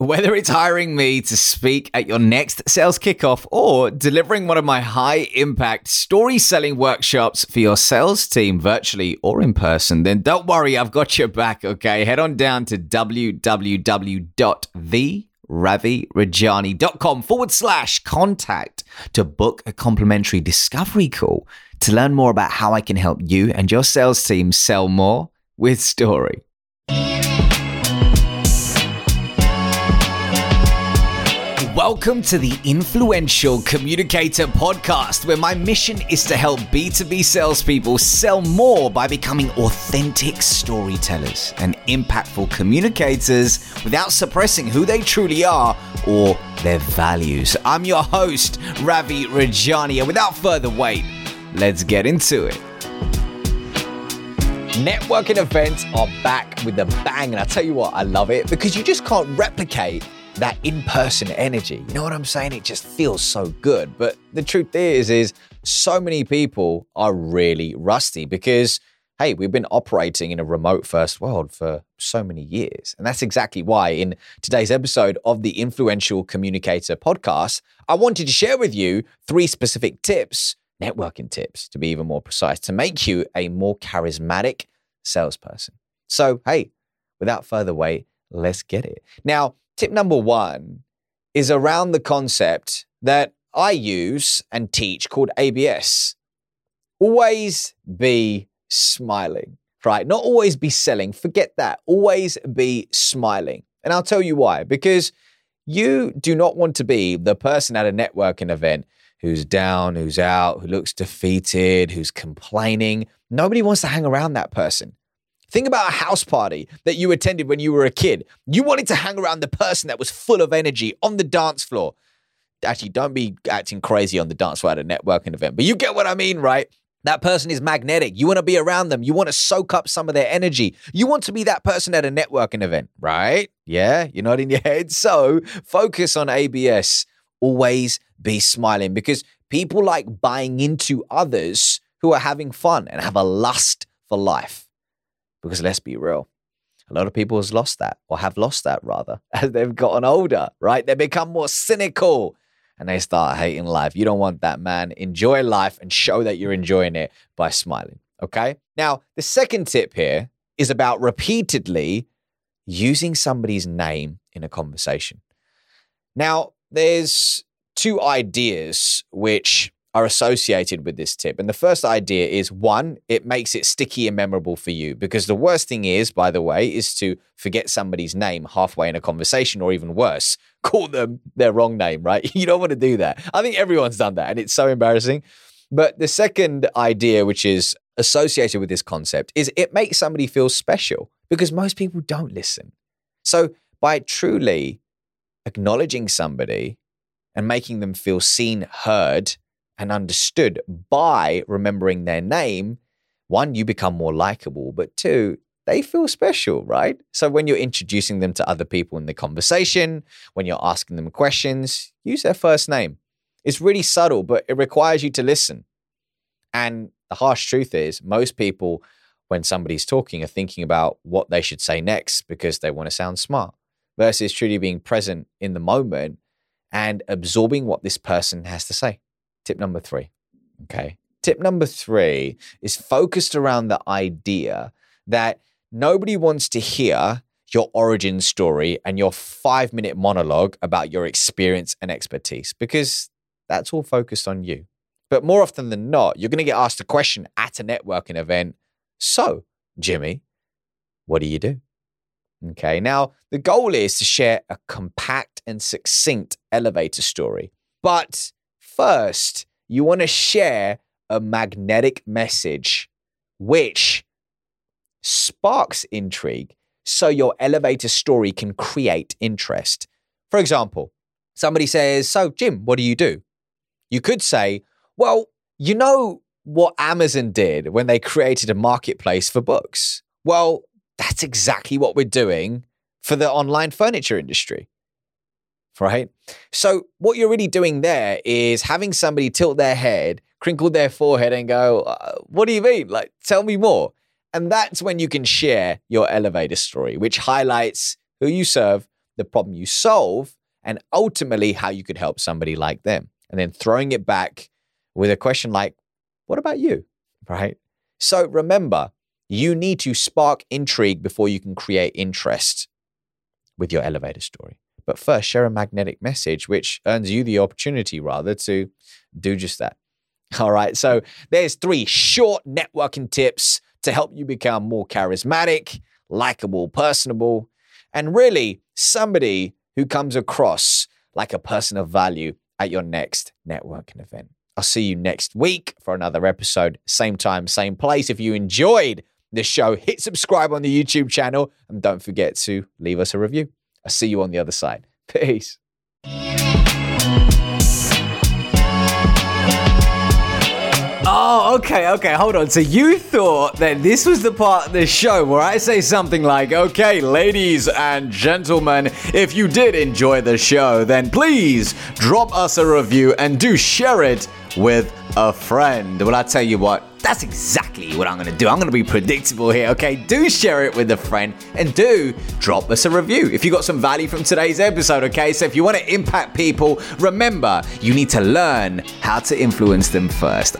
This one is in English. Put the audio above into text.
Whether it's hiring me to speak at your next sales kickoff or delivering one of my high impact story selling workshops for your sales team virtually or in person, then don't worry, I've got your back, okay? Head on down to www.theravirajani.com forward slash contact to book a complimentary discovery call to learn more about how I can help you and your sales team sell more with story. Welcome to the Influential Communicator Podcast, where my mission is to help B2B salespeople sell more by becoming authentic storytellers and impactful communicators without suppressing who they truly are or their values. I'm your host, Ravi Rajani, and without further wait, let's get into it. Networking events are back with a bang, and I tell you what, I love it because you just can't replicate that in-person energy. You know what I'm saying? It just feels so good. But the truth is, is so many people are really rusty because hey, we've been operating in a remote first world for so many years. And that's exactly why in today's episode of the Influential Communicator podcast, I wanted to share with you three specific tips, networking tips to be even more precise, to make you a more charismatic salesperson. So, hey, without further wait, let's get it. Now, Tip number one is around the concept that I use and teach called ABS. Always be smiling, right? Not always be selling. Forget that. Always be smiling. And I'll tell you why. Because you do not want to be the person at a networking event who's down, who's out, who looks defeated, who's complaining. Nobody wants to hang around that person. Think about a house party that you attended when you were a kid. You wanted to hang around the person that was full of energy on the dance floor. Actually, don't be acting crazy on the dance floor at a networking event, but you get what I mean, right? That person is magnetic. You want to be around them. You want to soak up some of their energy. You want to be that person at a networking event, right? Yeah, you're nodding your head. So focus on ABS. Always be smiling because people like buying into others who are having fun and have a lust for life. Because let's be real, a lot of people has lost that or have lost that rather as they've gotten older, right? They become more cynical and they start hating life. You don't want that, man. Enjoy life and show that you're enjoying it by smiling. Okay. Now, the second tip here is about repeatedly using somebody's name in a conversation. Now, there's two ideas which are associated with this tip. And the first idea is one, it makes it sticky and memorable for you. Because the worst thing is, by the way, is to forget somebody's name halfway in a conversation, or even worse, call them their wrong name, right? You don't want to do that. I think everyone's done that, and it's so embarrassing. But the second idea, which is associated with this concept, is it makes somebody feel special because most people don't listen. So by truly acknowledging somebody and making them feel seen, heard, and understood by remembering their name, one, you become more likable, but two, they feel special, right? So when you're introducing them to other people in the conversation, when you're asking them questions, use their first name. It's really subtle, but it requires you to listen. And the harsh truth is, most people, when somebody's talking, are thinking about what they should say next because they want to sound smart versus truly being present in the moment and absorbing what this person has to say. Tip number three. Okay. Tip number three is focused around the idea that nobody wants to hear your origin story and your five minute monologue about your experience and expertise because that's all focused on you. But more often than not, you're going to get asked a question at a networking event. So, Jimmy, what do you do? Okay. Now, the goal is to share a compact and succinct elevator story. But first, you want to share a magnetic message which sparks intrigue so your elevator story can create interest. For example, somebody says, So, Jim, what do you do? You could say, Well, you know what Amazon did when they created a marketplace for books? Well, that's exactly what we're doing for the online furniture industry right? So, what you're really doing there is having somebody tilt their head, crinkle their forehead, and go, uh, What do you mean? Like, tell me more. And that's when you can share your elevator story, which highlights who you serve, the problem you solve, and ultimately how you could help somebody like them. And then throwing it back with a question like, What about you? Right? So remember, you need to spark intrigue before you can create interest with your elevator story. But first, share a magnetic message, which earns you the opportunity, rather, to do just that. All right. So there's three short networking tips to help you become more charismatic, likable, personable, and really somebody who comes across like a person of value at your next networking event. I'll see you next week for another episode, same time, same place. If you enjoyed this show, hit subscribe on the YouTube channel and don't forget to leave us a review. I'll see you on the other side. Peace. Oh, okay, okay, hold on. So you thought that this was the part of the show where I say something like, okay, ladies and gentlemen, if you did enjoy the show, then please drop us a review and do share it with a friend. Well, I tell you what, that's exactly what I'm going to do. I'm going to be predictable here, okay? Do share it with a friend and do drop us a review if you got some value from today's episode, okay? So if you want to impact people, remember, you need to learn how to influence them first.